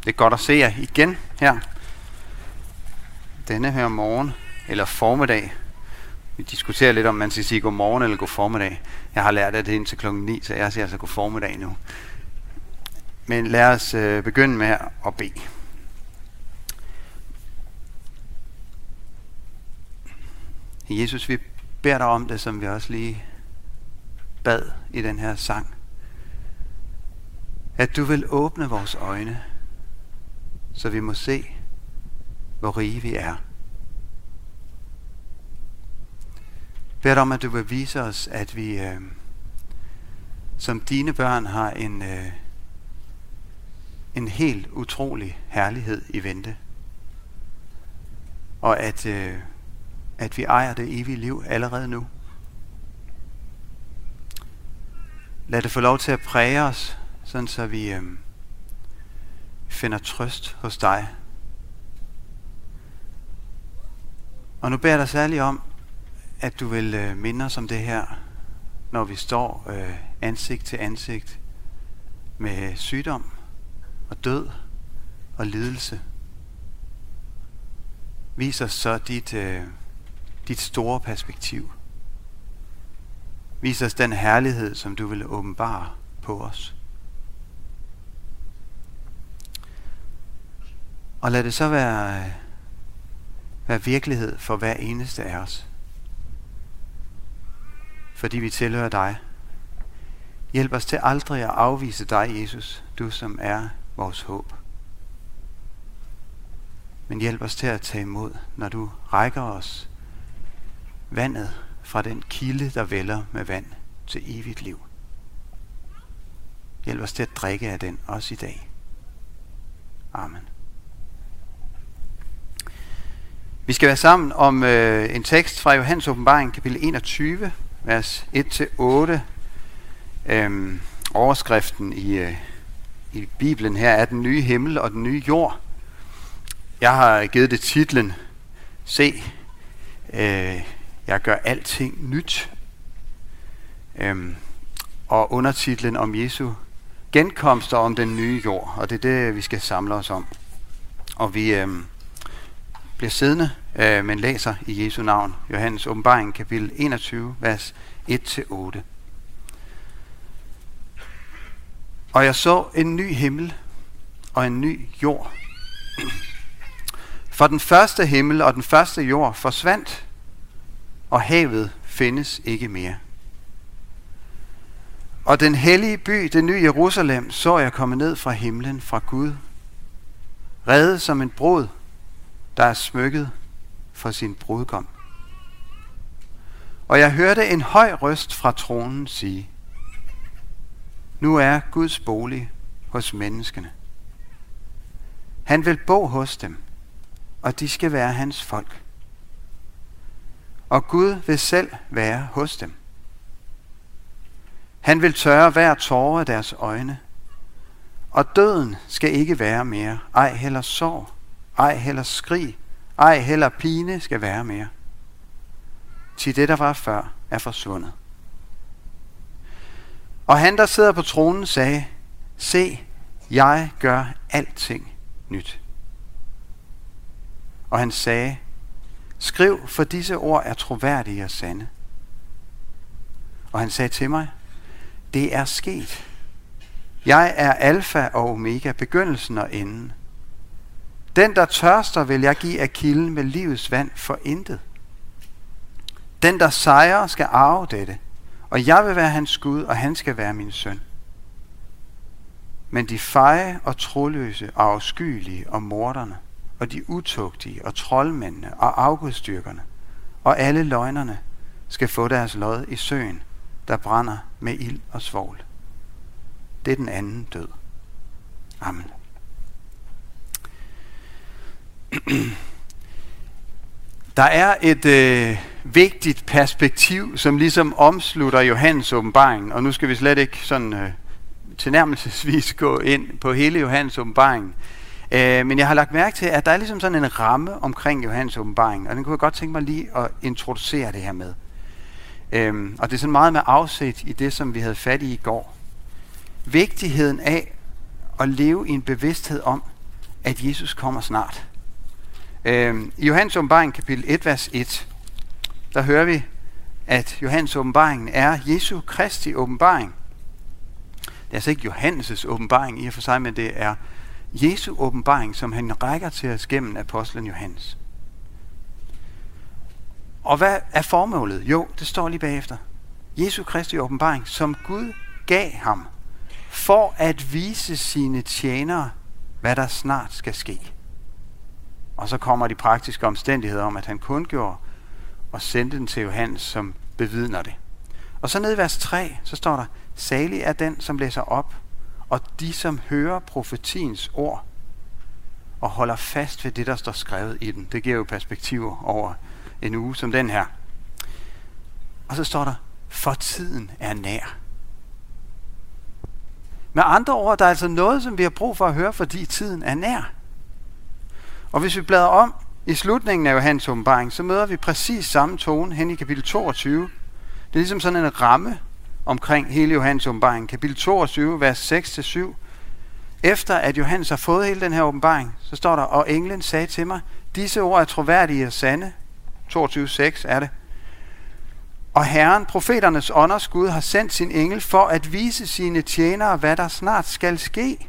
Det er godt at se jer igen her. Denne her morgen, eller formiddag. Vi diskuterer lidt, om man skal sige god morgen eller god formiddag. Jeg har lært, at det er indtil klokken 9, så jeg siger altså god formiddag nu. Men lad os øh, begynde med at bede. Jesus, vi beder dig om det, som vi også lige bad i den her sang. At du vil åbne vores øjne, så vi må se, hvor rige vi er. Bed om, at du vil vise os, at vi øh, som dine børn har en, øh, en helt utrolig herlighed i vente. Og at, øh, at vi ejer det evige liv allerede nu. Lad det få lov til at præge os, sådan så vi øh, finder trøst hos dig. Og nu beder jeg dig særligt om, at du vil øh, minde os om det her, når vi står øh, ansigt til ansigt med sygdom og død og lidelse. Vis os så dit, øh, dit store perspektiv. Vis os den herlighed, som du vil åbenbare på os. Og lad det så være, være virkelighed for hver eneste af os. Fordi vi tilhører dig. Hjælp os til aldrig at afvise dig, Jesus, du som er vores håb. Men hjælp os til at tage imod, når du rækker os vandet fra den kilde, der vælger med vand til evigt liv. Hjælp os til at drikke af den også i dag. Amen. Vi skal være sammen om øh, en tekst fra Johannes åbenbaring, kapitel 21, vers 1-8. Øhm, overskriften i, øh, i Bibelen her er den nye himmel og den nye jord. Jeg har givet det titlen, Se, øh, jeg gør alting nyt. Øhm, og undertitlen om Jesu genkomst og om den nye jord. Og det er det, vi skal samle os om. Og vi øh, bliver siddende, øh, men læser i Jesu navn. Johannes åbenbaring, kapitel 21, vers 1-8. Og jeg så en ny himmel og en ny jord. For den første himmel og den første jord forsvandt, og havet findes ikke mere. Og den hellige by, det nye Jerusalem, så jeg komme ned fra himlen fra Gud, reddet som en brud, der er smykket for sin brudgom. Og jeg hørte en høj røst fra tronen sige, Nu er Guds bolig hos menneskene. Han vil bo hos dem, og de skal være hans folk. Og Gud vil selv være hos dem. Han vil tørre hver tårer af deres øjne, og døden skal ikke være mere, ej heller sorg, ej heller skrig, ej heller pine skal være mere. Til det, der var før, er forsvundet. Og han, der sidder på tronen, sagde, Se, jeg gør alting nyt. Og han sagde, Skriv, for disse ord er troværdige og sande. Og han sagde til mig, Det er sket. Jeg er alfa og omega, begyndelsen og enden. Den, der tørster, vil jeg give af kilden med livets vand for intet. Den, der sejrer, skal arve dette, og jeg vil være hans Gud, og han skal være min søn. Men de feje og troløse og afskyelige og morderne, og de utugtige og troldmændene og afgudstyrkerne, og alle løgnerne skal få deres lod i søen, der brænder med ild og svovl. Det er den anden død. Amen. Der er et øh, vigtigt perspektiv, som ligesom omslutter Johannes åbenbaring, og nu skal vi slet ikke sådan øh, tilnærmelsesvis gå ind på hele Johannes åbenbaring. Øh, men jeg har lagt mærke til, at der er ligesom sådan en ramme omkring Johannes åbenbaring, og den kunne jeg godt tænke mig lige at introducere det her med. Øh, og det er sådan meget med afsæt i det, som vi havde fat i i går. Vigtigheden af at leve i en bevidsthed om, at Jesus kommer snart. Øhm, I Johannes åbenbaring kapitel 1, vers 1, der hører vi, at Johannes åbenbaring er Jesu Kristi åbenbaring. Det er altså ikke Johannes' åbenbaring i og for sig, men det er Jesu åbenbaring, som han rækker til os gennem apostlen Johannes. Og hvad er formålet? Jo, det står lige bagefter. Jesu Kristi åbenbaring, som Gud gav ham, for at vise sine tjenere, hvad der snart skal ske. Og så kommer de praktiske omstændigheder om, at han kun gjorde og sendte den til Johannes, som bevidner det. Og så ned i vers 3, så står der, Salig er den, som læser op, og de, som hører profetiens ord, og holder fast ved det, der står skrevet i den. Det giver jo perspektiver over en uge som den her. Og så står der, for tiden er nær. Med andre ord, der er altså noget, som vi har brug for at høre, fordi tiden er nær. Og hvis vi bladrer om i slutningen af Johannes åbenbaring, så møder vi præcis samme tone hen i kapitel 22. Det er ligesom sådan en ramme omkring hele Johannes åbenbaring. Kapitel 22, vers 6-7. Efter at Johannes har fået hele den her åbenbaring, så står der, og englen sagde til mig, disse ord er troværdige og sande. 22.6 er det. Og Herren, profeternes ånders Gud, har sendt sin engel for at vise sine tjenere, hvad der snart skal ske.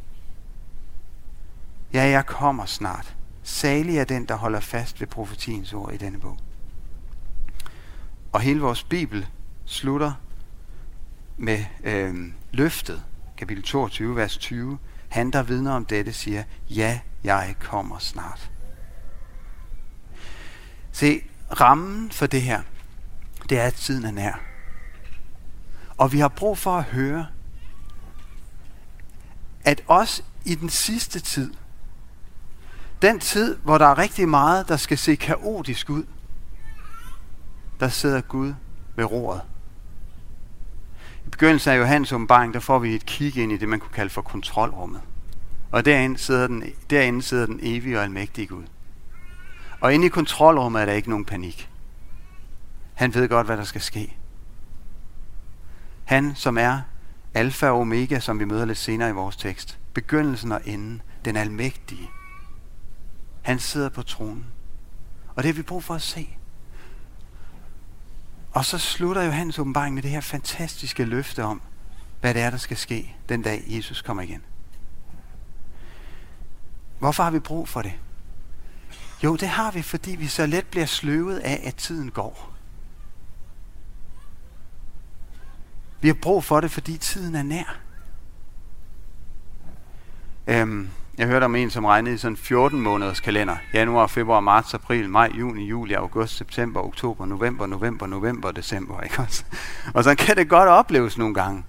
Ja, jeg kommer snart. Salig er den, der holder fast ved profetiens ord i denne bog. Og hele vores Bibel slutter med øh, løftet, kapitel 22, vers 20. Han, der vidner om dette, siger, ja, jeg kommer snart. Se, rammen for det her, det er, at tiden er nær. Og vi har brug for at høre, at også i den sidste tid, den tid, hvor der er rigtig meget, der skal se kaotisk ud, der sidder Gud ved roret. I begyndelsen af Johannes åbenbaring, der får vi et kig ind i det, man kunne kalde for kontrolrummet. Og derinde sidder den, derinde sidder den evige og almægtige Gud. Og inde i kontrolrummet er der ikke nogen panik. Han ved godt, hvad der skal ske. Han, som er alfa og omega, som vi møder lidt senere i vores tekst. Begyndelsen og enden. Den almægtige. Han sidder på tronen. Og det har vi brug for at se. Og så slutter Johannes åbenbaring med det her fantastiske løfte om, hvad det er, der skal ske den dag Jesus kommer igen. Hvorfor har vi brug for det? Jo, det har vi, fordi vi så let bliver sløvet af, at tiden går. Vi har brug for det, fordi tiden er nær. Øhm, jeg hørte om en, som regnede i sådan 14 måneders kalender. Januar, februar, marts, april, maj, juni, juli, august, september, oktober, november, november, november, december. Ikke også? Og så kan det godt opleves nogle gange.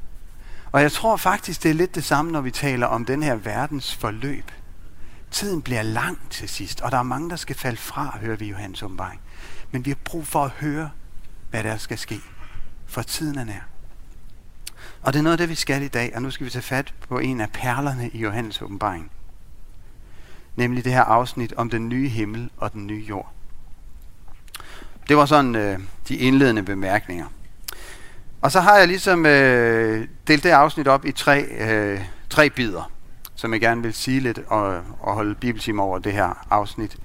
Og jeg tror faktisk, det er lidt det samme, når vi taler om den her verdens forløb. Tiden bliver lang til sidst, og der er mange, der skal falde fra, hører vi Johannes åbenbaring. Men vi har brug for at høre, hvad der skal ske, for tiden er nær. Og det er noget af det, vi skal i dag, og nu skal vi tage fat på en af perlerne i Johannes åbenbaring. Nemlig det her afsnit om den nye himmel og den nye jord. Det var sådan øh, de indledende bemærkninger. Og så har jeg ligesom øh, delt det afsnit op i tre, øh, tre bidder, som jeg gerne vil sige lidt og, og holde bibeltime over det her afsnit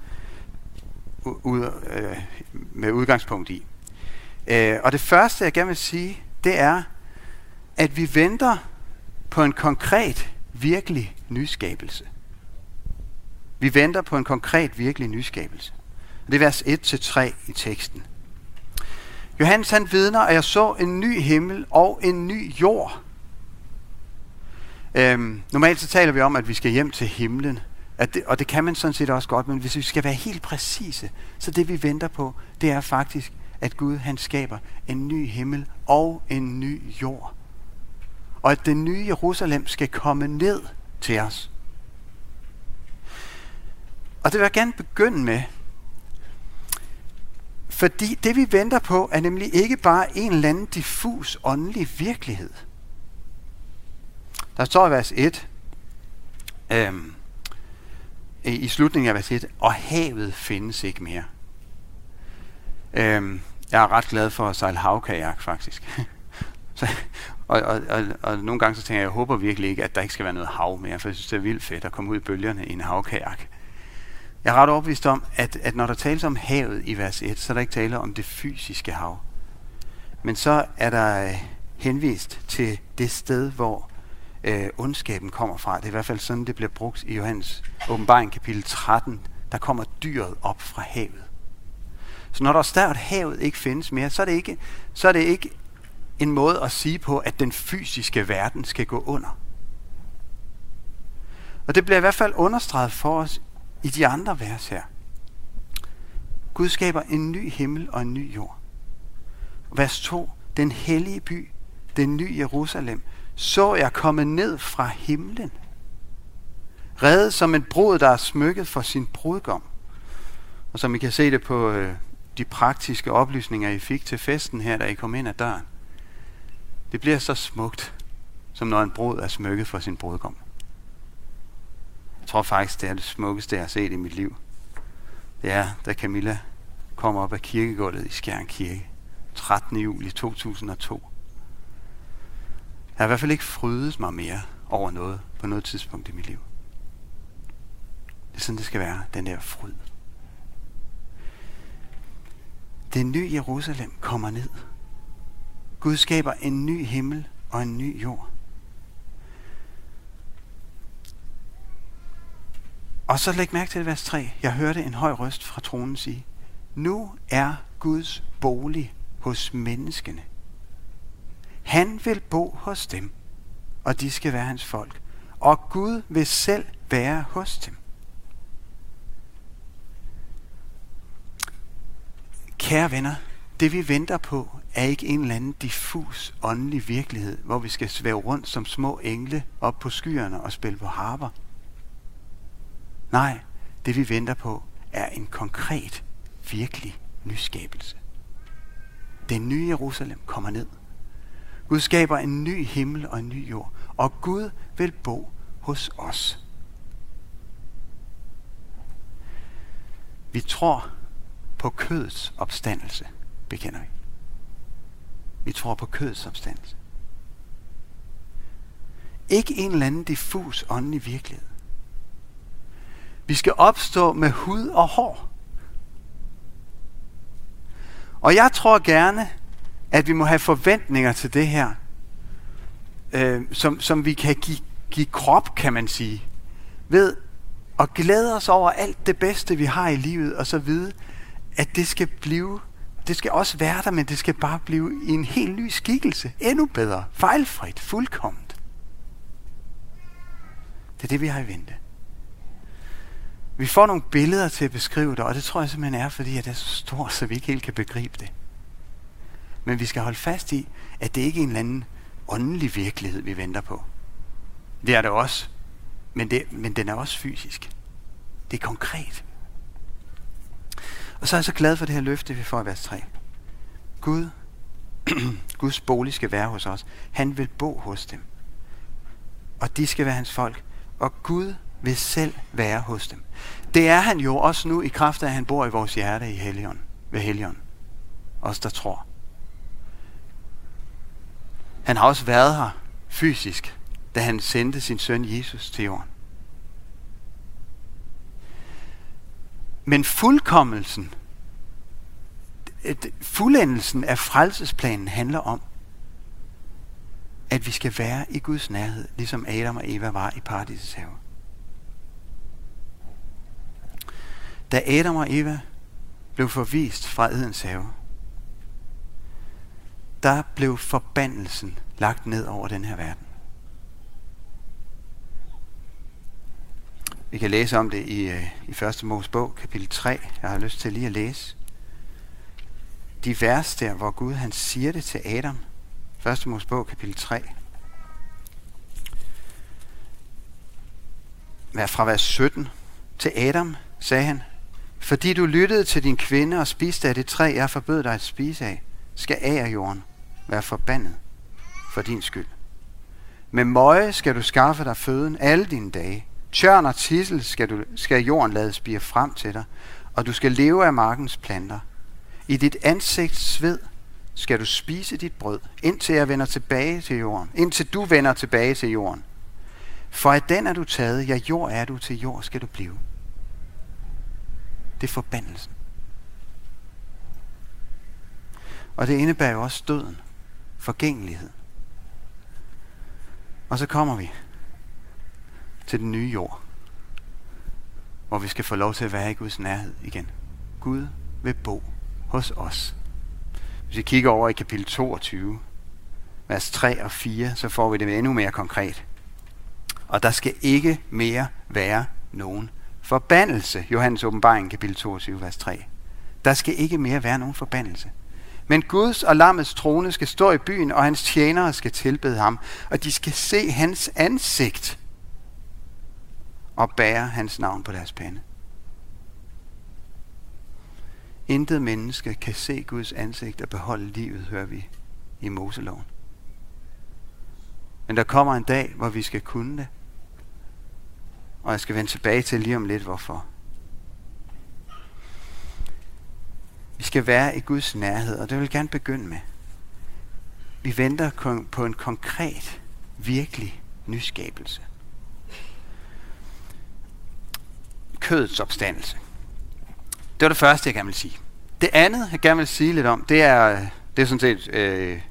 ud, øh, med udgangspunkt i. Øh, og det første, jeg gerne vil sige, det er, at vi venter på en konkret, virkelig nyskabelse. Vi venter på en konkret, virkelig nyskabelse. Det er vers 1-3 i teksten. Johannes han vidner, at jeg så en ny himmel og en ny jord. Øhm, normalt så taler vi om, at vi skal hjem til himlen. At det, og det kan man sådan set også godt, men hvis vi skal være helt præcise, så det vi venter på, det er faktisk, at Gud han skaber en ny himmel og en ny jord og at det nye Jerusalem skal komme ned til os. Og det vil jeg gerne begynde med, fordi det vi venter på er nemlig ikke bare en eller anden diffus åndelig virkelighed. Der står i vers 1, øhm, i slutningen af vers 1, og havet findes ikke mere. Øhm, jeg er ret glad for at sejle havkajak faktisk. Så, og, og, og, og nogle gange så tænker jeg, jeg håber virkelig ikke, at der ikke skal være noget hav mere, for jeg synes, det er vildt fedt at komme ud i bølgerne i en havkajak. Jeg er ret overbevist om, at, at når der tales om havet i vers 1, så er der ikke tale om det fysiske hav. Men så er der øh, henvist til det sted, hvor øh, ondskaben kommer fra. Det er i hvert fald sådan, det bliver brugt i Johannes åbenbaring kapitel 13. Der kommer dyret op fra havet. Så når der står, at havet ikke findes mere, så er det ikke, så er det ikke en måde at sige på, at den fysiske verden skal gå under. Og det bliver i hvert fald understreget for os i de andre vers her. Gud skaber en ny himmel og en ny jord. Vers 2. Den hellige by, den nye Jerusalem, så jeg komme ned fra himlen. Reddet som en brud, der er smykket for sin brudgom. Og som I kan se det på øh, de praktiske oplysninger, I fik til festen her, da I kom ind ad døren. Det bliver så smukt, som når en brud er smykket for sin brudgom. Jeg tror faktisk, det er det smukkeste, jeg har set i mit liv. Det er, da Camilla kom op af kirkegulvet i Skjern Kirke. 13. juli 2002. Jeg har i hvert fald ikke frydet mig mere over noget på noget tidspunkt i mit liv. Det er sådan, det skal være, den der fryd. Det nye Jerusalem kommer ned. Gud skaber en ny himmel og en ny jord. Og så læg mærke til vers 3. Jeg hørte en høj røst fra tronen sige, Nu er Guds bolig hos menneskene. Han vil bo hos dem, og de skal være hans folk. Og Gud vil selv være hos dem. Kære venner, det vi venter på er ikke en eller anden diffus åndelig virkelighed, hvor vi skal svæve rundt som små engle op på skyerne og spille på harper. Nej, det vi venter på er en konkret, virkelig nyskabelse. Den nye Jerusalem kommer ned. Gud skaber en ny himmel og en ny jord, og Gud vil bo hos os. Vi tror på kødets opstandelse, bekender vi. Vi tror på kødets opstandelse. Ikke en eller anden diffus åndelig virkelighed. Vi skal opstå med hud og hår. Og jeg tror gerne, at vi må have forventninger til det her, øh, som, som vi kan give, give krop, kan man sige, ved at glæde os over alt det bedste, vi har i livet, og så vide, at det skal blive, det skal også være der, men det skal bare blive i en helt ny skikkelse. Endnu bedre, fejlfrit, fuldkomment. Det er det, vi har i vente. Vi får nogle billeder til at beskrive det, og det tror jeg simpelthen er, fordi det er så stort, så vi ikke helt kan begribe det. Men vi skal holde fast i, at det ikke er en eller anden åndelig virkelighed, vi venter på. Det er det også, men, det, men den er også fysisk. Det er konkret. Og så er jeg så glad for det her løfte, vi får i vers 3. Gud, Guds bolig skal være hos os. Han vil bo hos dem. Og de skal være hans folk. Og Gud vil selv være hos dem. Det er han jo også nu i kraft af, at han bor i vores hjerte i Helion, ved Helion. Os, der tror. Han har også været her fysisk, da han sendte sin søn Jesus til jorden. Men fuldkommelsen, fuldendelsen af frelsesplanen handler om, at vi skal være i Guds nærhed, ligesom Adam og Eva var i paradisets have. Da Adam og Eva blev forvist fra Edens have, der blev forbandelsen lagt ned over den her verden. Vi kan læse om det i, øh, i 1. Mosebog, kapitel 3. Jeg har lyst til lige at læse de vers der, hvor Gud han siger det til Adam. 1. Mosebog, kapitel 3. Fra vers 17. Til Adam sagde han, fordi du lyttede til din kvinde og spiste af det træ, jeg forbød dig at spise af, skal af jorden være forbandet for din skyld. Med møje skal du skaffe dig føden alle dine dage. Tjørn og tissel skal, du, skal jorden lade spire frem til dig, og du skal leve af markens planter. I dit ansigts sved skal du spise dit brød, indtil jeg vender tilbage til jorden, indtil du vender tilbage til jorden. For af den er du taget, ja jord er du, til jord skal du blive. Det er forbandelsen. Og det indebærer jo også døden, forgængelighed. Og så kommer vi til den nye jord, hvor vi skal få lov til at være i Guds nærhed igen. Gud vil bo hos os. Hvis vi kigger over i kapitel 22, vers 3 og 4, så får vi det endnu mere konkret. Og der skal ikke mere være nogen forbandelse. Johannes åbenbaring, kapitel 22, vers 3. Der skal ikke mere være nogen forbandelse. Men Guds og lammets trone skal stå i byen, og hans tjenere skal tilbede ham, og de skal se hans ansigt og bære hans navn på deres pande. Intet menneske kan se Guds ansigt og beholde livet, hører vi i Moseloven. Men der kommer en dag, hvor vi skal kunne det. Og jeg skal vende tilbage til lige om lidt, hvorfor. Vi skal være i Guds nærhed, og det vil jeg gerne begynde med. Vi venter på en konkret, virkelig nyskabelse. Kødets opstandelse. Det var det første, jeg gerne vil sige. Det andet, jeg gerne vil sige lidt om, det er, det er sådan set øh,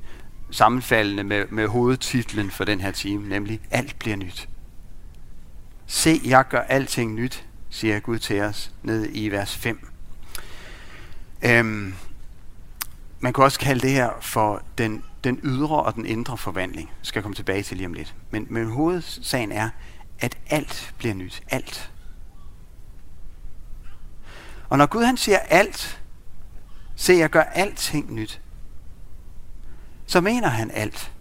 sammenfaldende med, med hovedtitlen for den her time, nemlig Alt bliver nyt. Se, jeg gør alting nyt, siger Gud til os, ned i vers 5. Øhm, man kan også kalde det her for den, den ydre og den indre forvandling. Jeg skal komme tilbage til lige om lidt. Men, men hovedsagen er, at alt bliver nyt. Alt. Og når Gud han siger alt, se jeg gør alting nyt, så mener han alt.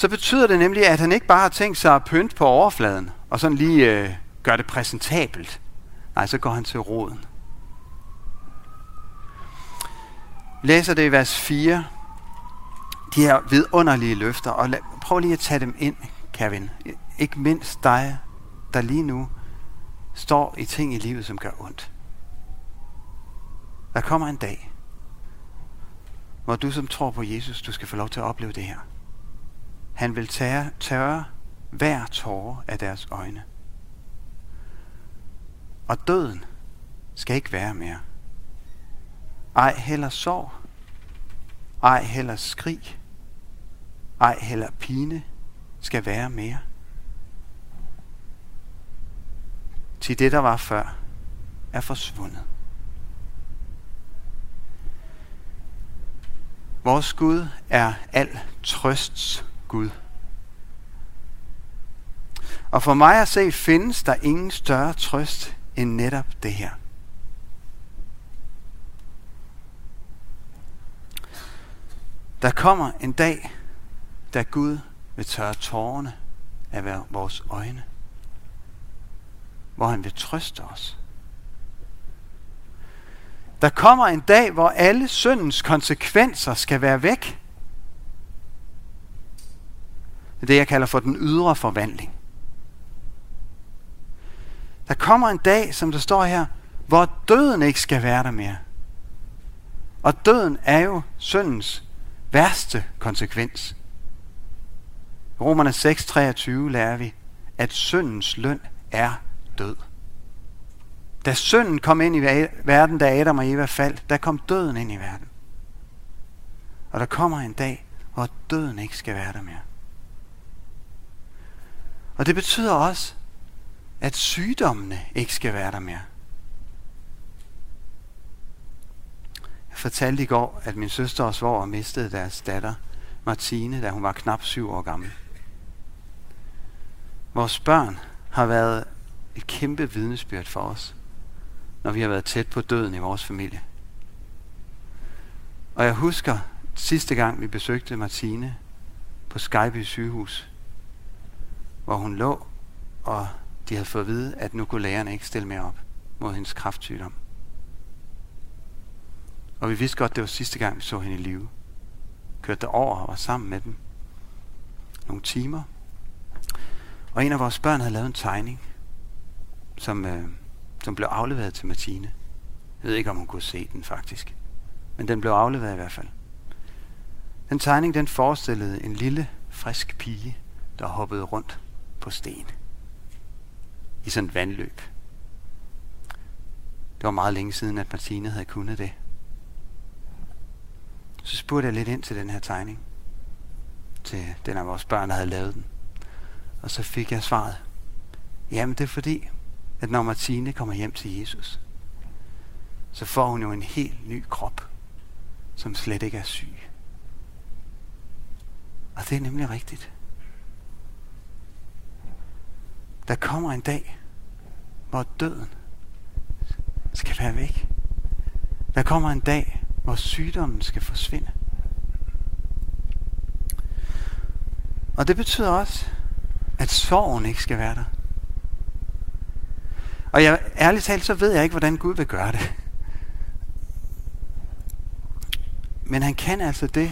Så betyder det nemlig, at han ikke bare har tænkt sig at pynte på overfladen, og sådan lige øh, gøre det præsentabelt. Nej, så går han til roden. Læser det i vers 4, de her vidunderlige løfter, og lad, prøv lige at tage dem ind, Kevin. Ikke mindst dig, der lige nu står i ting i livet, som gør ondt. Der kommer en dag, hvor du som tror på Jesus, du skal få lov til at opleve det her. Han vil tørre, tørre hver tåre af deres øjne. Og døden skal ikke være mere. Ej heller sorg. Ej heller skrig. Ej heller pine skal være mere. Til det, der var før, er forsvundet. Vores Gud er al trøsts Gud. Og for mig at se, findes der ingen større trøst end netop det her. Der kommer en dag, da Gud vil tørre tårerne af vores øjne. Hvor han vil trøste os. Der kommer en dag, hvor alle syndens konsekvenser skal være væk. Det er det, jeg kalder for den ydre forvandling. Der kommer en dag, som der står her, hvor døden ikke skal være der mere. Og døden er jo syndens værste konsekvens. I Romerne 6:23 lærer vi, at syndens løn er død. Da synden kom ind i verden, da Adam og Eva faldt, der kom døden ind i verden. Og der kommer en dag, hvor døden ikke skal være der mere. Og det betyder også, at sygdommene ikke skal være der mere. Jeg fortalte i går, at min søster og svoger mistede deres datter, Martine, da hun var knap syv år gammel. Vores børn har været et kæmpe vidnesbyrd for os, når vi har været tæt på døden i vores familie. Og jeg husker sidste gang, vi besøgte Martine på Skyby sygehus, hvor hun lå, og de havde fået at vide, at nu kunne lægerne ikke stille mere op mod hendes kraftsygdom. Og vi vidste godt, det var sidste gang, vi så hende i live. Kørte over og var sammen med dem. Nogle timer. Og en af vores børn havde lavet en tegning, som, øh, som blev afleveret til Martine. Jeg ved ikke, om hun kunne se den faktisk. men den blev afleveret i hvert fald. Den tegning, den forestillede en lille, frisk pige, der hoppede rundt på sten. I sådan et vandløb. Det var meget længe siden, at Martine havde kunnet det. Så spurgte jeg lidt ind til den her tegning. Til den af vores børn, der havde lavet den. Og så fik jeg svaret. Jamen det er fordi, at når Martine kommer hjem til Jesus, så får hun jo en helt ny krop, som slet ikke er syg. Og det er nemlig rigtigt. Der kommer en dag, hvor døden skal være væk. Der kommer en dag, hvor sygdommen skal forsvinde. Og det betyder også, at sorgen ikke skal være der. Og jeg, ærligt talt, så ved jeg ikke, hvordan Gud vil gøre det. Men han kan altså det,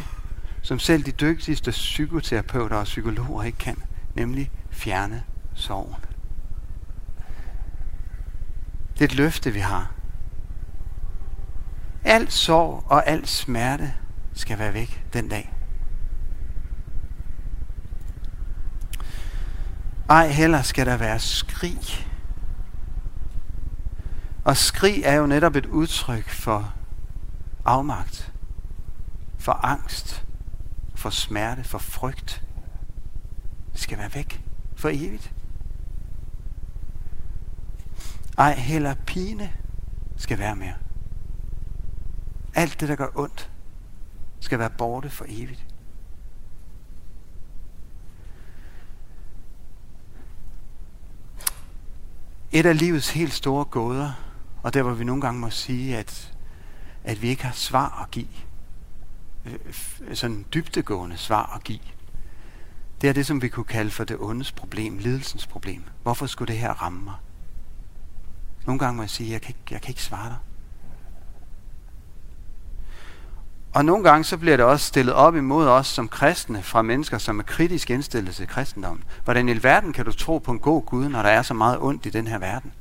som selv de dygtigste psykoterapeuter og psykologer ikke kan, nemlig fjerne sorgen. Det er et løfte, vi har. Al sorg og al smerte skal være væk den dag. Ej heller skal der være skrig. Og skrig er jo netop et udtryk for afmagt, for angst, for smerte, for frygt. Det skal være væk for evigt. Ej heller pine skal være mere. Alt det, der gør ondt, skal være borte for evigt. Et af livets helt store gåder, og der hvor vi nogle gange må sige, at, at vi ikke har svar at give, øh, sådan dybtegående svar at give, det er det, som vi kunne kalde for det ondes problem, lidelsens problem. Hvorfor skulle det her ramme mig? Nogle gange må jeg sige, jeg kan ikke, jeg kan ikke svare dig. Og nogle gange så bliver det også stillet op imod os som kristne fra mennesker, som er kritisk indstillet til kristendommen. Hvordan i verden kan du tro på en god Gud, når der er så meget ondt i den her verden?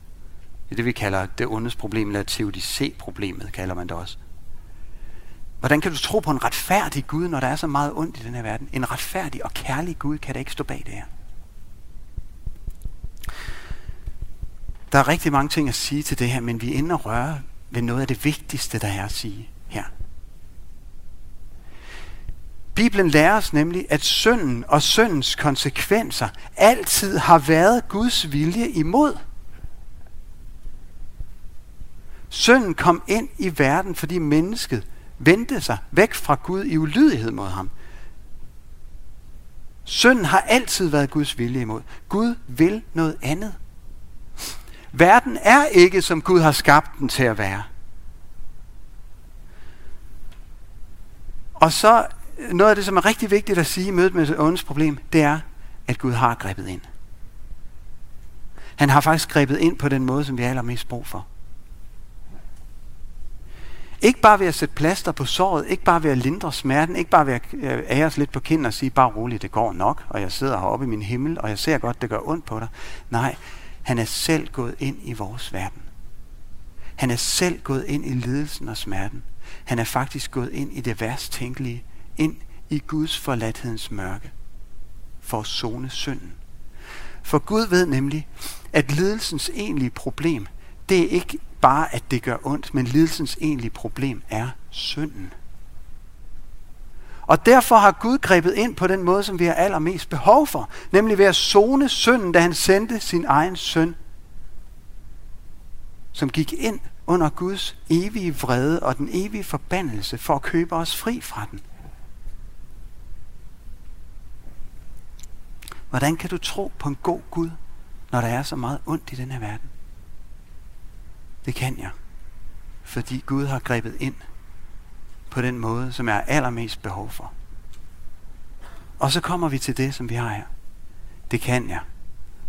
Det er det, vi kalder det ondes problem, eller teodicé-problemet, kalder man det også. Hvordan kan du tro på en retfærdig Gud, når der er så meget ondt i den her verden? En retfærdig og kærlig Gud kan da ikke stå bag det her. Der er rigtig mange ting at sige til det her, men vi er inde og røre ved noget af det vigtigste, der er at sige her. Bibelen lærer os nemlig, at synden og syndens konsekvenser altid har været Guds vilje imod. Synden kom ind i verden, fordi mennesket vendte sig væk fra Gud i ulydighed mod ham. Synden har altid været Guds vilje imod. Gud vil noget andet. Verden er ikke, som Gud har skabt den til at være. Og så noget af det, som er rigtig vigtigt at sige i mødet med åndens problem, det er, at Gud har grebet ind. Han har faktisk grebet ind på den måde, som vi har allermest brug for. Ikke bare ved at sætte plaster på såret, ikke bare ved at lindre smerten, ikke bare ved at øh, ære os lidt på kinden og sige, bare roligt, det går nok, og jeg sidder heroppe i min himmel, og jeg ser godt, det gør ondt på dig. Nej, han er selv gået ind i vores verden. Han er selv gået ind i lidelsen og smerten. Han er faktisk gået ind i det værst tænkelige, ind i Guds forladthedens mørke, for at zone synden. For Gud ved nemlig, at lidelsens egentlige problem, det er ikke bare, at det gør ondt, men lidelsens egentlige problem er synden. Og derfor har Gud grebet ind på den måde, som vi har allermest behov for, nemlig ved at zone synden, da han sendte sin egen søn, som gik ind under Guds evige vrede og den evige forbandelse for at købe os fri fra den. Hvordan kan du tro på en god Gud, når der er så meget ondt i den her verden? Det kan jeg, fordi Gud har grebet ind på den måde, som jeg har allermest behov for. Og så kommer vi til det, som vi har her. Det kan jeg,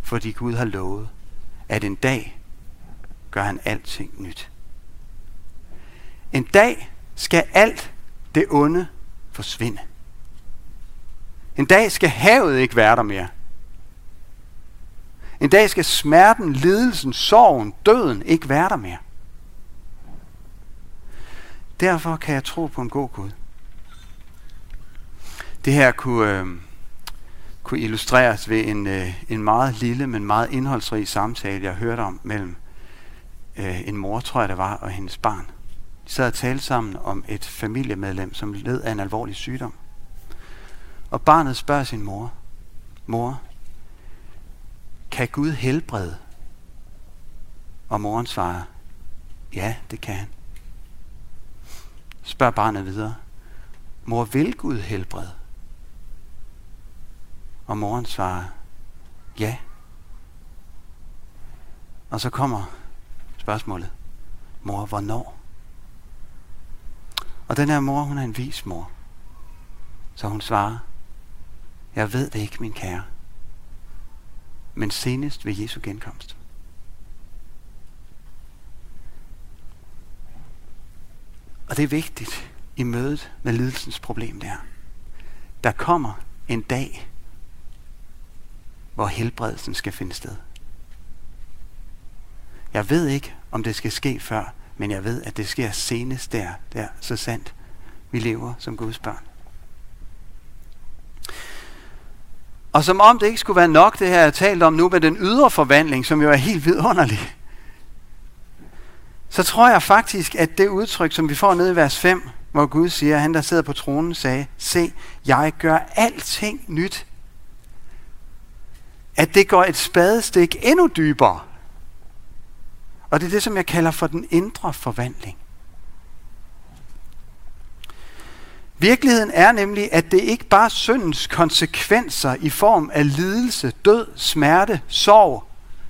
fordi Gud har lovet, at en dag gør han alting nyt. En dag skal alt det onde forsvinde. En dag skal havet ikke være der mere. En dag skal smerten, lidelsen, sorgen, døden ikke være der mere. Derfor kan jeg tro på en god Gud. Det her kunne, øh, kunne illustreres ved en, øh, en meget lille, men meget indholdsrig samtale, jeg hørte om mellem øh, en mor, tror jeg det var, og hendes barn. De sad og talte sammen om et familiemedlem, som led af en alvorlig sygdom. Og barnet spørger sin mor, Mor, kan Gud helbrede? Og moren svarer, ja, det kan han. Spørger barnet videre, mor, vil Gud helbrede? Og moren svarer, ja. Og så kommer spørgsmålet, mor, hvornår? Og den her mor, hun er en vis mor. Så hun svarer, jeg ved det ikke, min kære. Men senest ved Jesu genkomst. Og det er vigtigt i mødet med lidelsens problem der. Der kommer en dag, hvor helbredelsen skal finde sted. Jeg ved ikke, om det skal ske før, men jeg ved, at det sker senest der, der så sandt vi lever som Guds børn. Og som om det ikke skulle være nok, det her jeg talt om nu med den ydre forvandling, som jo er helt vidunderlig, så tror jeg faktisk, at det udtryk, som vi får nede i vers 5, hvor Gud siger, at han der sidder på tronen sagde, se, jeg gør alting nyt. At det går et spadestik endnu dybere. Og det er det, som jeg kalder for den indre forvandling. Virkeligheden er nemlig, at det ikke bare er syndens konsekvenser i form af lidelse, død, smerte, sorg,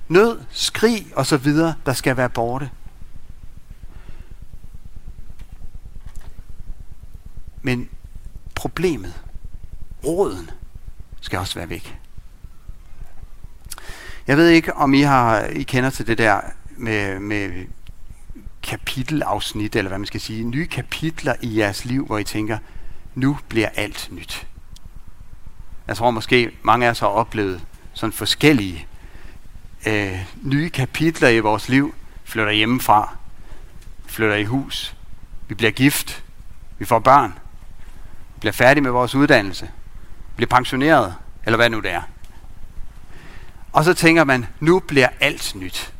nød, skrig osv., der skal være borte. Men problemet, råden, skal også være væk. Jeg ved ikke, om I har I kender til det der med, med kapitelafsnit, eller hvad man skal sige, nye kapitler i jeres liv, hvor I tænker, nu bliver alt nyt. Jeg tror måske, mange af os har oplevet sådan forskellige øh, nye kapitler i vores liv. Flytter hjemmefra, flytter i hus, vi bliver gift, vi får børn, bliver færdige med vores uddannelse, bliver pensioneret, eller hvad nu det er. Og så tænker man, nu bliver alt nyt.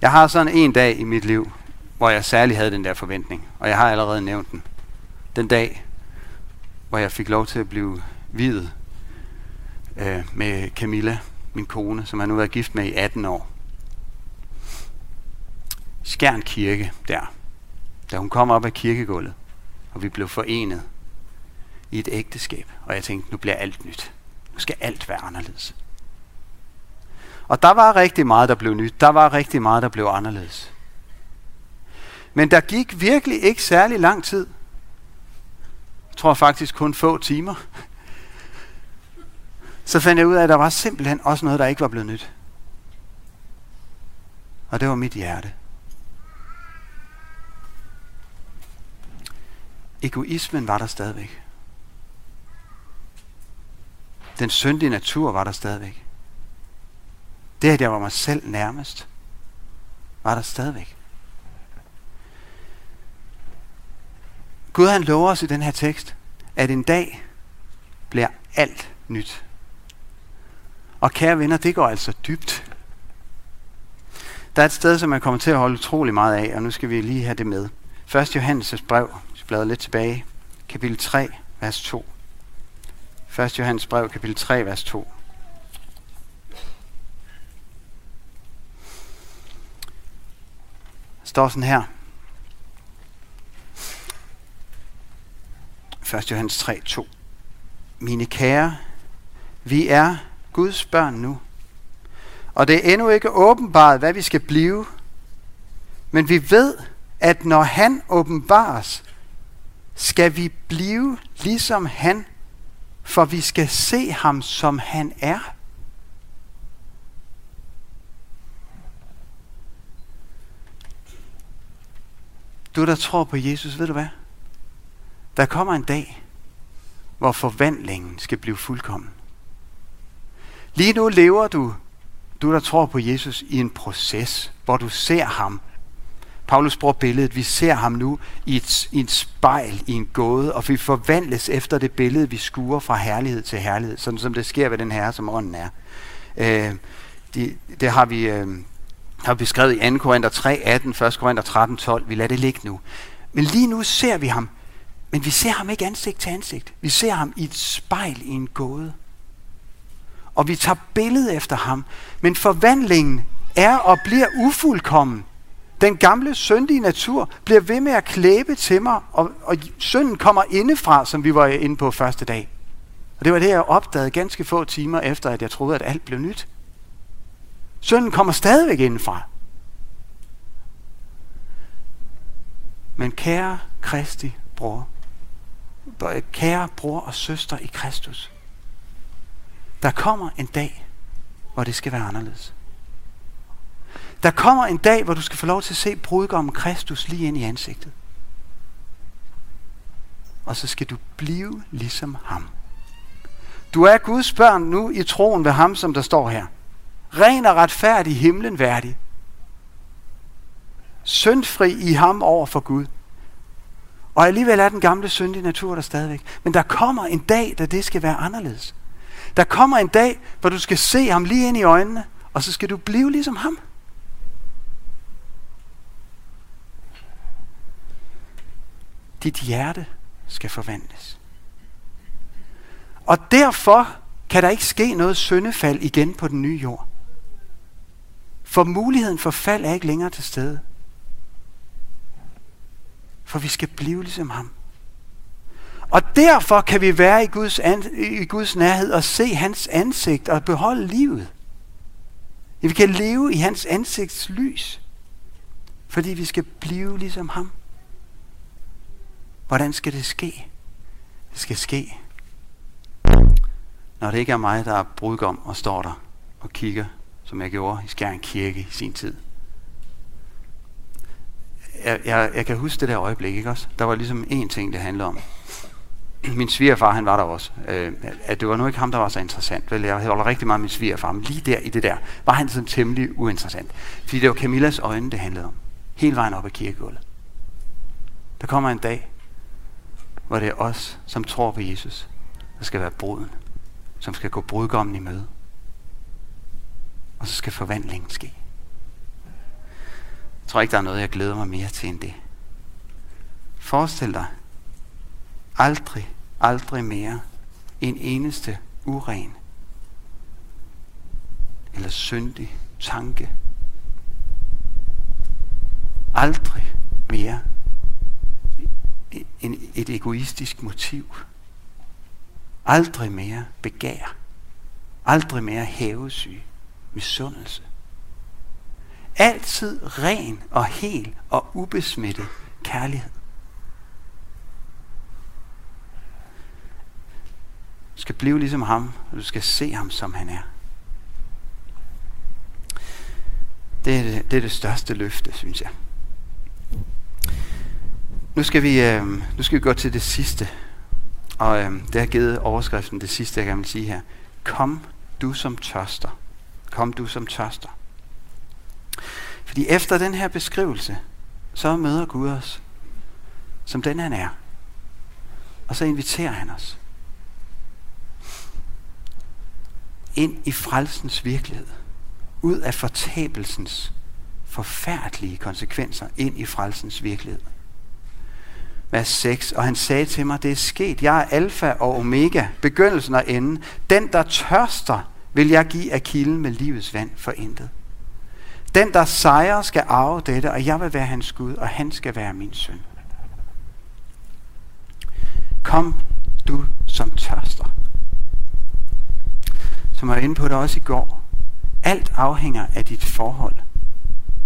Jeg har sådan en dag i mit liv, hvor jeg særlig havde den der forventning, og jeg har allerede nævnt den den dag, hvor jeg fik lov til at blive videt øh, med Camilla, min kone, som jeg nu har været gift med i 18 år. Skjern Kirke der, da hun kom op af kirkegulvet, og vi blev forenet i et ægteskab. Og jeg tænkte, nu bliver alt nyt. Nu skal alt være anderledes. Og der var rigtig meget, der blev nyt. Der var rigtig meget, der blev anderledes. Men der gik virkelig ikke særlig lang tid, jeg tror faktisk kun få timer. Så fandt jeg ud af, at der var simpelthen også noget, der ikke var blevet nyt. Og det var mit hjerte. Egoismen var der stadigvæk. Den syndige natur var der stadigvæk. Det, at jeg var mig selv nærmest, var der stadigvæk. Gud han lover os i den her tekst, at en dag bliver alt nyt. Og kære venner, det går altså dybt. Der er et sted, som jeg kommer til at holde utrolig meget af, og nu skal vi lige have det med. 1. Johannes' brev, bladrer lidt tilbage, kapitel 3, vers 2. 1. Johannes brev, kapitel 3, vers 2. Står sådan her. 1. Johannes 3, 2. Mine kære, vi er Guds børn nu. Og det er endnu ikke åbenbart, hvad vi skal blive. Men vi ved, at når han åbenbares, skal vi blive ligesom han, for vi skal se ham, som han er. Du, der tror på Jesus, ved du hvad? Der kommer en dag, hvor forvandlingen skal blive fuldkommen. Lige nu lever du, du der tror på Jesus, i en proces, hvor du ser ham Paulus bruger billedet, vi ser ham nu i et, i et spejl, i en gåde, og vi forvandles efter det billede, vi skuer fra herlighed til herlighed, sådan som det sker ved den herre, som ånden er. Øh, det, det har vi, øh, har beskrevet i 2. Korinther 3, 18, 1. Korinther 13, 12. Vi lader det ligge nu. Men lige nu ser vi ham, men vi ser ham ikke ansigt til ansigt. Vi ser ham i et spejl i en gåde. Og vi tager billede efter ham. Men forvandlingen er og bliver ufuldkommen. Den gamle syndige natur bliver ved med at klæbe til mig, og, og synden kommer indefra, som vi var inde på første dag. Og det var det, jeg opdagede ganske få timer efter, at jeg troede, at alt blev nyt. Synden kommer stadigvæk indefra. Men kære Kristi bror, kære bror og søster i Kristus, der kommer en dag, hvor det skal være anderledes. Der kommer en dag, hvor du skal få lov til at se brudgommen Kristus lige ind i ansigtet. Og så skal du blive ligesom ham. Du er Guds børn nu i troen ved ham, som der står her. Ren og retfærdig himlen værdig. Syndfri i ham over for Gud. Og alligevel er den gamle syndige natur der stadigvæk. Men der kommer en dag, da det skal være anderledes. Der kommer en dag, hvor du skal se ham lige ind i øjnene, og så skal du blive ligesom ham. Dit hjerte skal forvandles. Og derfor kan der ikke ske noget syndefald igen på den nye jord. For muligheden for fald er ikke længere til stede. For vi skal blive ligesom ham. Og derfor kan vi være i Guds, an, i Guds nærhed og se hans ansigt og beholde livet. Vi kan leve i hans ansigts lys, fordi vi skal blive ligesom ham. Hvordan skal det ske? Det skal ske, når det ikke er mig, der er brudgom og står der og kigger, som jeg gjorde i Skjern Kirke i sin tid. Jeg, jeg, jeg kan huske det der øjeblik, ikke også? Der var ligesom én ting, det handlede om. Min svigerfar, han var der også. Øh, at det var nu ikke ham, der var så interessant. Vel, jeg holder rigtig meget af min svigerfar, men lige der i det der, var han sådan temmelig uinteressant. Fordi det var Camillas øjne, det handlede om. Hele vejen op ad kirkegulvet. Der kommer en dag, hvor det er os, som tror på Jesus, der skal være bruden, som skal gå brudgommen i møde. Og så skal forvandlingen ske. Jeg tror ikke, der er noget, jeg glæder mig mere til end det. Forestil dig, aldrig, aldrig mere en eneste uren eller syndig tanke. Aldrig mere en, et egoistisk motiv. Aldrig mere begær. Aldrig mere hævesyg. Misundelse. Altid ren og hel og ubesmittet kærlighed. Du skal blive ligesom ham, og du skal se ham, som han er. Det er det, det, er det største løfte, synes jeg. Nu skal vi, øh, nu skal vi gå til det sidste. Og øh, det har givet overskriften, det sidste jeg kan vil sige her. Kom du som tørster. Kom du som tørster. Fordi efter den her beskrivelse, så møder Gud os, som den han er. Og så inviterer han os ind i frelsens virkelighed. Ud af fortabelsens forfærdelige konsekvenser ind i frelsens virkelighed vers 6. Og han sagde til mig, det er sket. Jeg er alfa og omega, begyndelsen og enden. Den, der tørster, vil jeg give af kilden med livets vand for intet. Den, der sejrer, skal arve dette, og jeg vil være hans Gud, og han skal være min søn. Kom du som tørster. Som jeg var inde på det også i går. Alt afhænger af dit forhold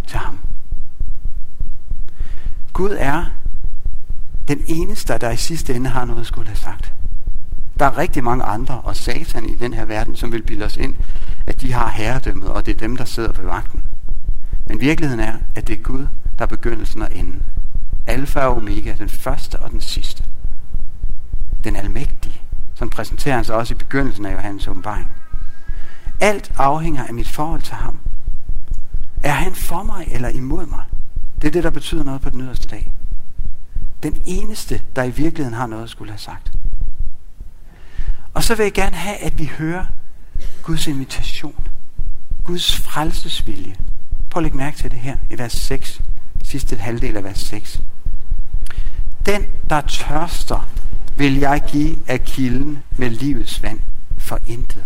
til ham. Gud er den eneste, der i sidste ende har noget at skulle have sagt. Der er rigtig mange andre, og satan i den her verden, som vil bilde os ind, at de har herredømmet, og det er dem, der sidder ved vagten. Men virkeligheden er, at det er Gud, der er begyndelsen og enden. Alfa og omega, den første og den sidste. Den almægtige. som præsenterer han sig også i begyndelsen af Johannes åbenbaring. Alt afhænger af mit forhold til ham. Er han for mig eller imod mig? Det er det, der betyder noget på den yderste dag. Den eneste, der i virkeligheden har noget at skulle have sagt. Og så vil jeg gerne have, at vi hører Guds invitation. Guds frelsesvilje. Prøv at lægge mærke til det her i vers 6. Sidste halvdel af vers 6. Den, der tørster, vil jeg give af kilden med livets vand for intet.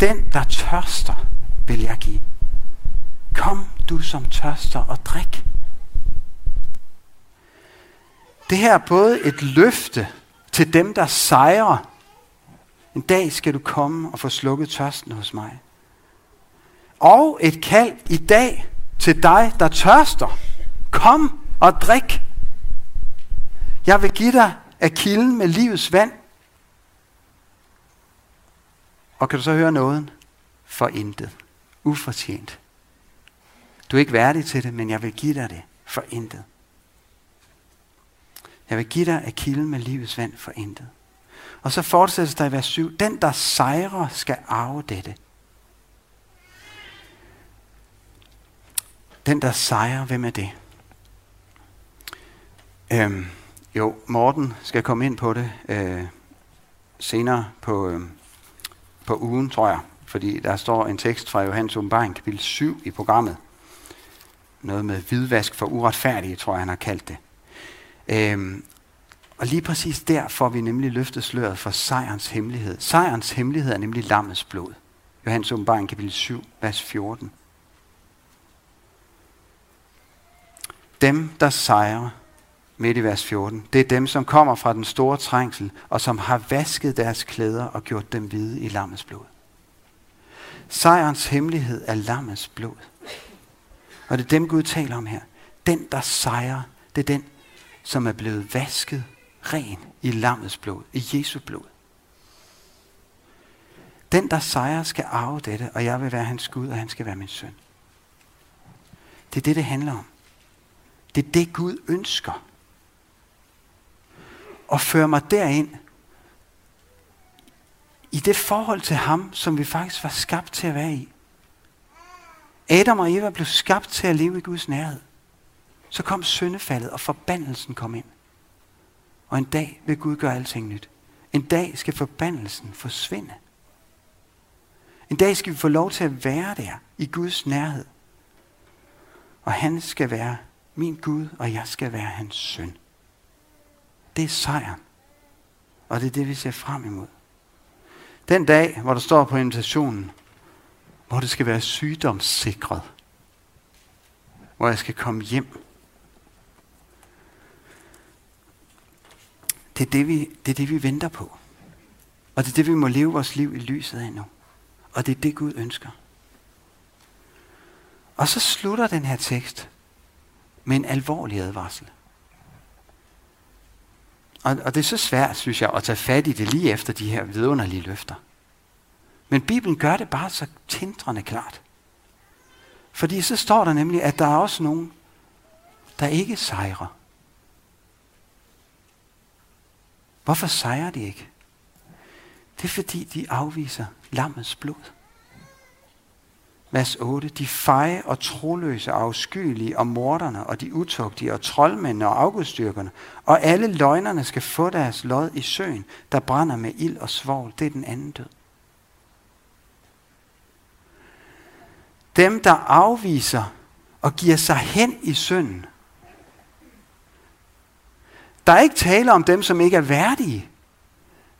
Den, der tørster, vil jeg give. Kom, du som tørster, og drik. Det her er både et løfte til dem, der sejrer. En dag skal du komme og få slukket tørsten hos mig. Og et kald i dag til dig, der tørster. Kom og drik. Jeg vil give dig af kilden med livets vand. Og kan du så høre noget? For intet. Ufortjent. Du er ikke værdig til det, men jeg vil give dig det for intet. Jeg vil give dig af kilden med livets vand for intet. Og så fortsættes der i vers 7. Den, der sejrer, skal arve dette. Den, der sejrer, hvem er det? Øhm, jo, Morten skal komme ind på det øh, senere på, øh, på ugen, tror jeg. Fordi der står en tekst fra Johannes åbenbaring, kapitel 7 i programmet. Noget med hvidvask for uretfærdige, tror jeg, han har kaldt det. Øhm, og lige præcis der får vi nemlig løftet sløret for sejrens hemmelighed. Sejrens hemmelighed er nemlig lammets blod. Johannes åbenbaring, kapitel 7, vers 14. Dem, der sejrer, midt i vers 14, det er dem, som kommer fra den store trængsel, og som har vasket deres klæder og gjort dem hvide i lammets blod. Sejrens hemmelighed er lammets blod. Og det er dem, Gud taler om her. Den, der sejrer, det er den, som er blevet vasket ren i lammets blod, i Jesu blod. Den, der sejrer, skal arve dette, og jeg vil være hans Gud, og han skal være min søn. Det er det, det handler om. Det er det, Gud ønsker. Og føre mig derind, i det forhold til ham, som vi faktisk var skabt til at være i. Adam og Eva blev skabt til at leve i Guds nærhed. Så kom syndefaldet, og forbandelsen kom ind. Og en dag vil Gud gøre alting nyt. En dag skal forbandelsen forsvinde. En dag skal vi få lov til at være der i Guds nærhed. Og han skal være min Gud, og jeg skal være hans søn. Det er sejren. Og det er det, vi ser frem imod. Den dag, hvor der står på invitationen, hvor det skal være sygdomssikret, hvor jeg skal komme hjem. Det er det, vi, det er det, vi venter på. Og det er det, vi må leve vores liv i lyset af nu. Og det er det, Gud ønsker. Og så slutter den her tekst med en alvorlig advarsel. Og, og det er så svært, synes jeg, at tage fat i det lige efter de her vidunderlige løfter. Men Bibelen gør det bare så tindrende klart. Fordi så står der nemlig, at der er også nogen, der ikke sejrer. Hvorfor sejrer de ikke? Det er fordi, de afviser lammets blod. Vers 8. De feje og troløse, afskyelige og morderne og de utugtige og troldmændene og afgudstyrkerne og alle løgnerne skal få deres lod i søen, der brænder med ild og svovl. Det er den anden død. Dem, der afviser og giver sig hen i synden. Der er ikke tale om dem, som ikke er værdige.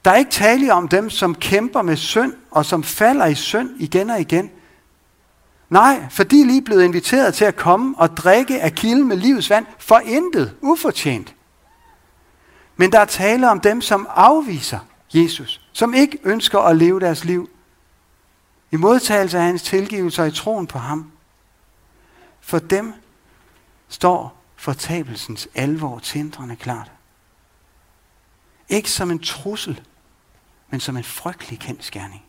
Der er ikke tale om dem, som kæmper med synd og som falder i synd igen og igen. Nej, for de er lige blevet inviteret til at komme og drikke af kilden med livets vand for intet, ufortjent. Men der er tale om dem, som afviser Jesus, som ikke ønsker at leve deres liv i modtagelse af hans tilgivelse og i troen på ham. For dem står fortabelsens alvor tindrende klart. Ikke som en trussel, men som en frygtelig kendskærning.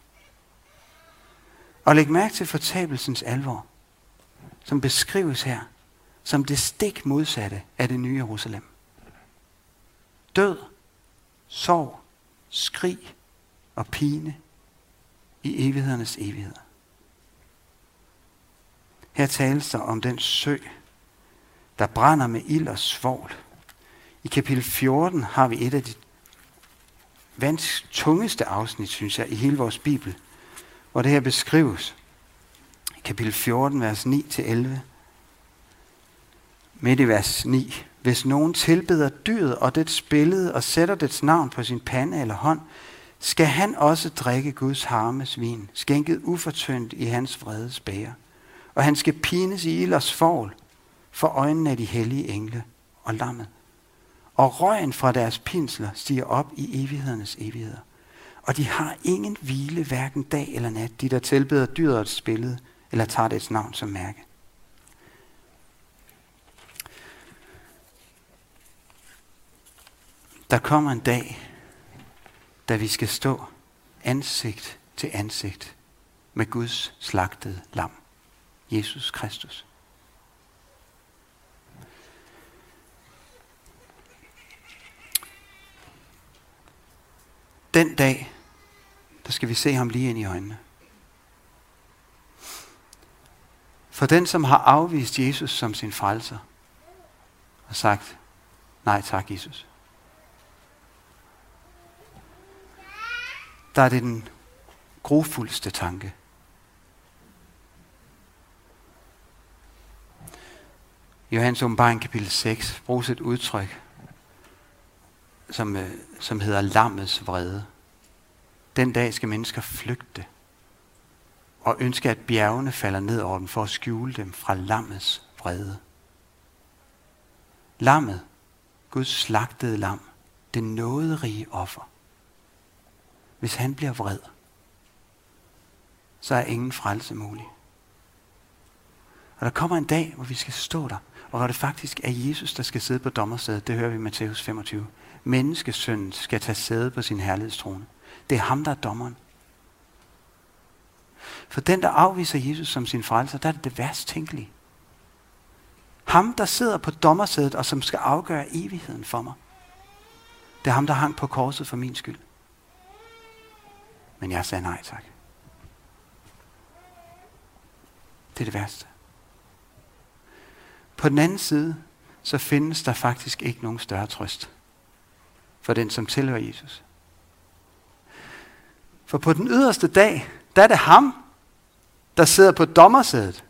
Og læg mærke til fortabelsens alvor, som beskrives her som det stik modsatte af det nye Jerusalem. Død, sorg, skrig og pine i evighedernes evigheder. Her tales der om den sø, der brænder med ild og svovl. I kapitel 14 har vi et af de vands tungeste afsnit, synes jeg, i hele vores Bibel, hvor det her beskrives. I kapitel 14, vers 9-11. Midt i vers 9. Hvis nogen tilbeder dyret og dets billede og sætter dets navn på sin pande eller hånd, skal han også drikke Guds harmes vin, skænket ufortyndt i hans vredes bæger. Og han skal pines i ild forl for øjnene af de hellige engle og lammet. Og røgen fra deres pinsler stiger op i evighedernes evigheder. Og de har ingen hvile, hverken dag eller nat, de der tilbeder dyrets billede, eller tager dets navn som mærke. Der kommer en dag, da vi skal stå ansigt til ansigt med Guds slagtede lam, Jesus Kristus. Den dag, der skal vi se ham lige ind i øjnene. For den, som har afvist Jesus som sin frelser, og sagt, nej tak Jesus. Der er det den grofuldste tanke. I Johannes åbenbaring kapitel 6 bruges et udtryk, som, øh, som hedder lammets vrede. Den dag skal mennesker flygte og ønske, at bjergene falder ned over dem for at skjule dem fra lammets vrede. Lammet, Guds slagtede lam, det nåderige offer. Hvis han bliver vred, så er ingen frelse mulig. Og der kommer en dag, hvor vi skal stå der, og hvor det faktisk er Jesus, der skal sidde på dommersædet. Det hører vi i Matthæus 25 menneskesønnen skal tage sæde på sin herlighedstrone. Det er ham, der er dommeren. For den, der afviser Jesus som sin frelser, der er det det værst tænkelige. Ham, der sidder på dommersædet og som skal afgøre evigheden for mig. Det er ham, der hang på korset for min skyld. Men jeg sagde nej tak. Det er det værste. På den anden side, så findes der faktisk ikke nogen større trøst for den, som tilhører Jesus. For på den yderste dag, der er det ham, der sidder på dommersædet.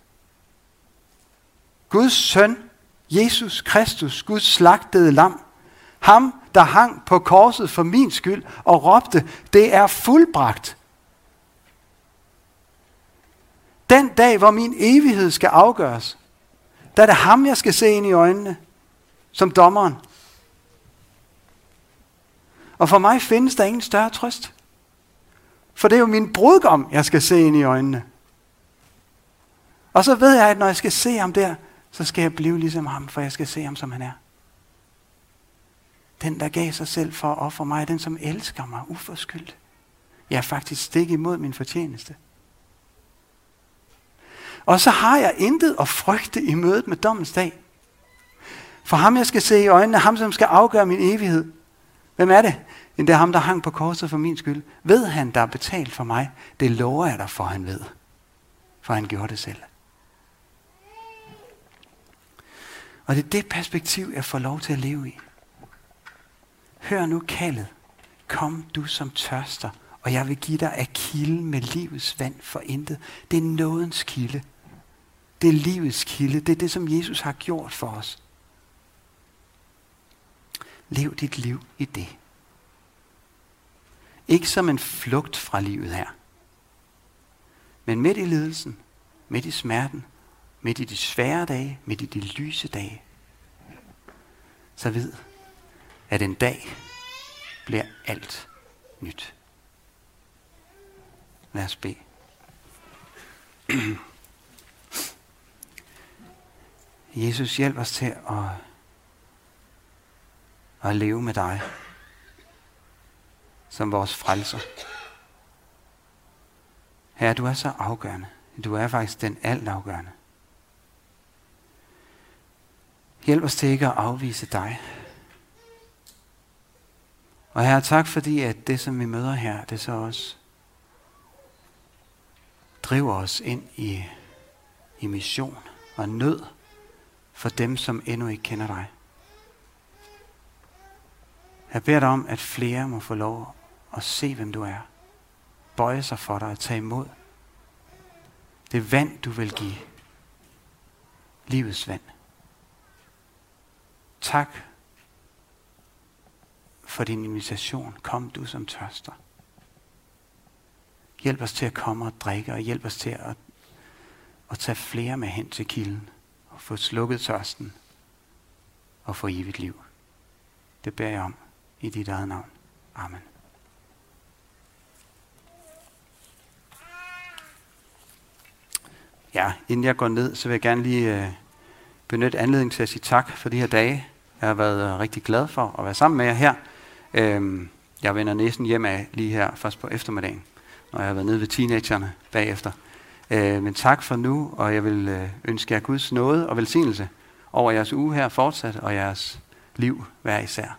Guds søn, Jesus Kristus, Guds slagtede lam. Ham, der hang på korset for min skyld og råbte, det er fuldbragt. Den dag, hvor min evighed skal afgøres, der er det ham, jeg skal se ind i øjnene, som dommeren. Og for mig findes der ingen større trøst. For det er jo min brudgom, jeg skal se ind i øjnene. Og så ved jeg, at når jeg skal se ham der, så skal jeg blive ligesom ham, for jeg skal se ham, som han er. Den, der gav sig selv for at ofre mig, den, som elsker mig uforskyldt. Jeg er faktisk stik imod min fortjeneste. Og så har jeg intet at frygte i mødet med dommens dag. For ham, jeg skal se i øjnene, ham, som skal afgøre min evighed, Hvem er det? End Det er ham, der hang på korset for min skyld. Ved han, der er betalt for mig? Det lover jeg dig for, han ved. For han gjorde det selv. Og det er det perspektiv, jeg får lov til at leve i. Hør nu kaldet. Kom du som tørster, og jeg vil give dig af kilden med livets vand for intet. Det er nådens kilde. Det er livets kilde. Det er det, som Jesus har gjort for os. Lev dit liv i det. Ikke som en flugt fra livet her. Men midt i lidelsen, midt i smerten, midt i de svære dage, midt i de lyse dage, så ved, at en dag bliver alt nyt. Lad os bede. Jesus, hjælp os til at at leve med dig som vores frelser. Herre, du er så afgørende. Du er faktisk den altafgørende. Hjælp os til ikke at afvise dig. Og herre, tak fordi, at det, som vi møder her, det så også driver os ind i, i mission og nød for dem, som endnu ikke kender dig. Jeg beder dig om, at flere må få lov at se, hvem du er. Bøje sig for dig og tage imod. Det vand, du vil give. Livets vand. Tak for din invitation. Kom du som tørster. Hjælp os til at komme og drikke, og hjælp os til at, at tage flere med hen til kilden, og få slukket tørsten, og få evigt liv. Det beder jeg om i dit eget navn. Amen. Ja, inden jeg går ned, så vil jeg gerne lige øh, benytte anledningen til at sige tak for de her dage. Jeg har været rigtig glad for at være sammen med jer her. Øhm, jeg vender næsten hjem af lige her, først på eftermiddagen, når jeg har været nede ved teenagerne bagefter. Øh, men tak for nu, og jeg vil øh, ønske jer Guds nåde og velsignelse over jeres uge her fortsat, og jeres liv hver især.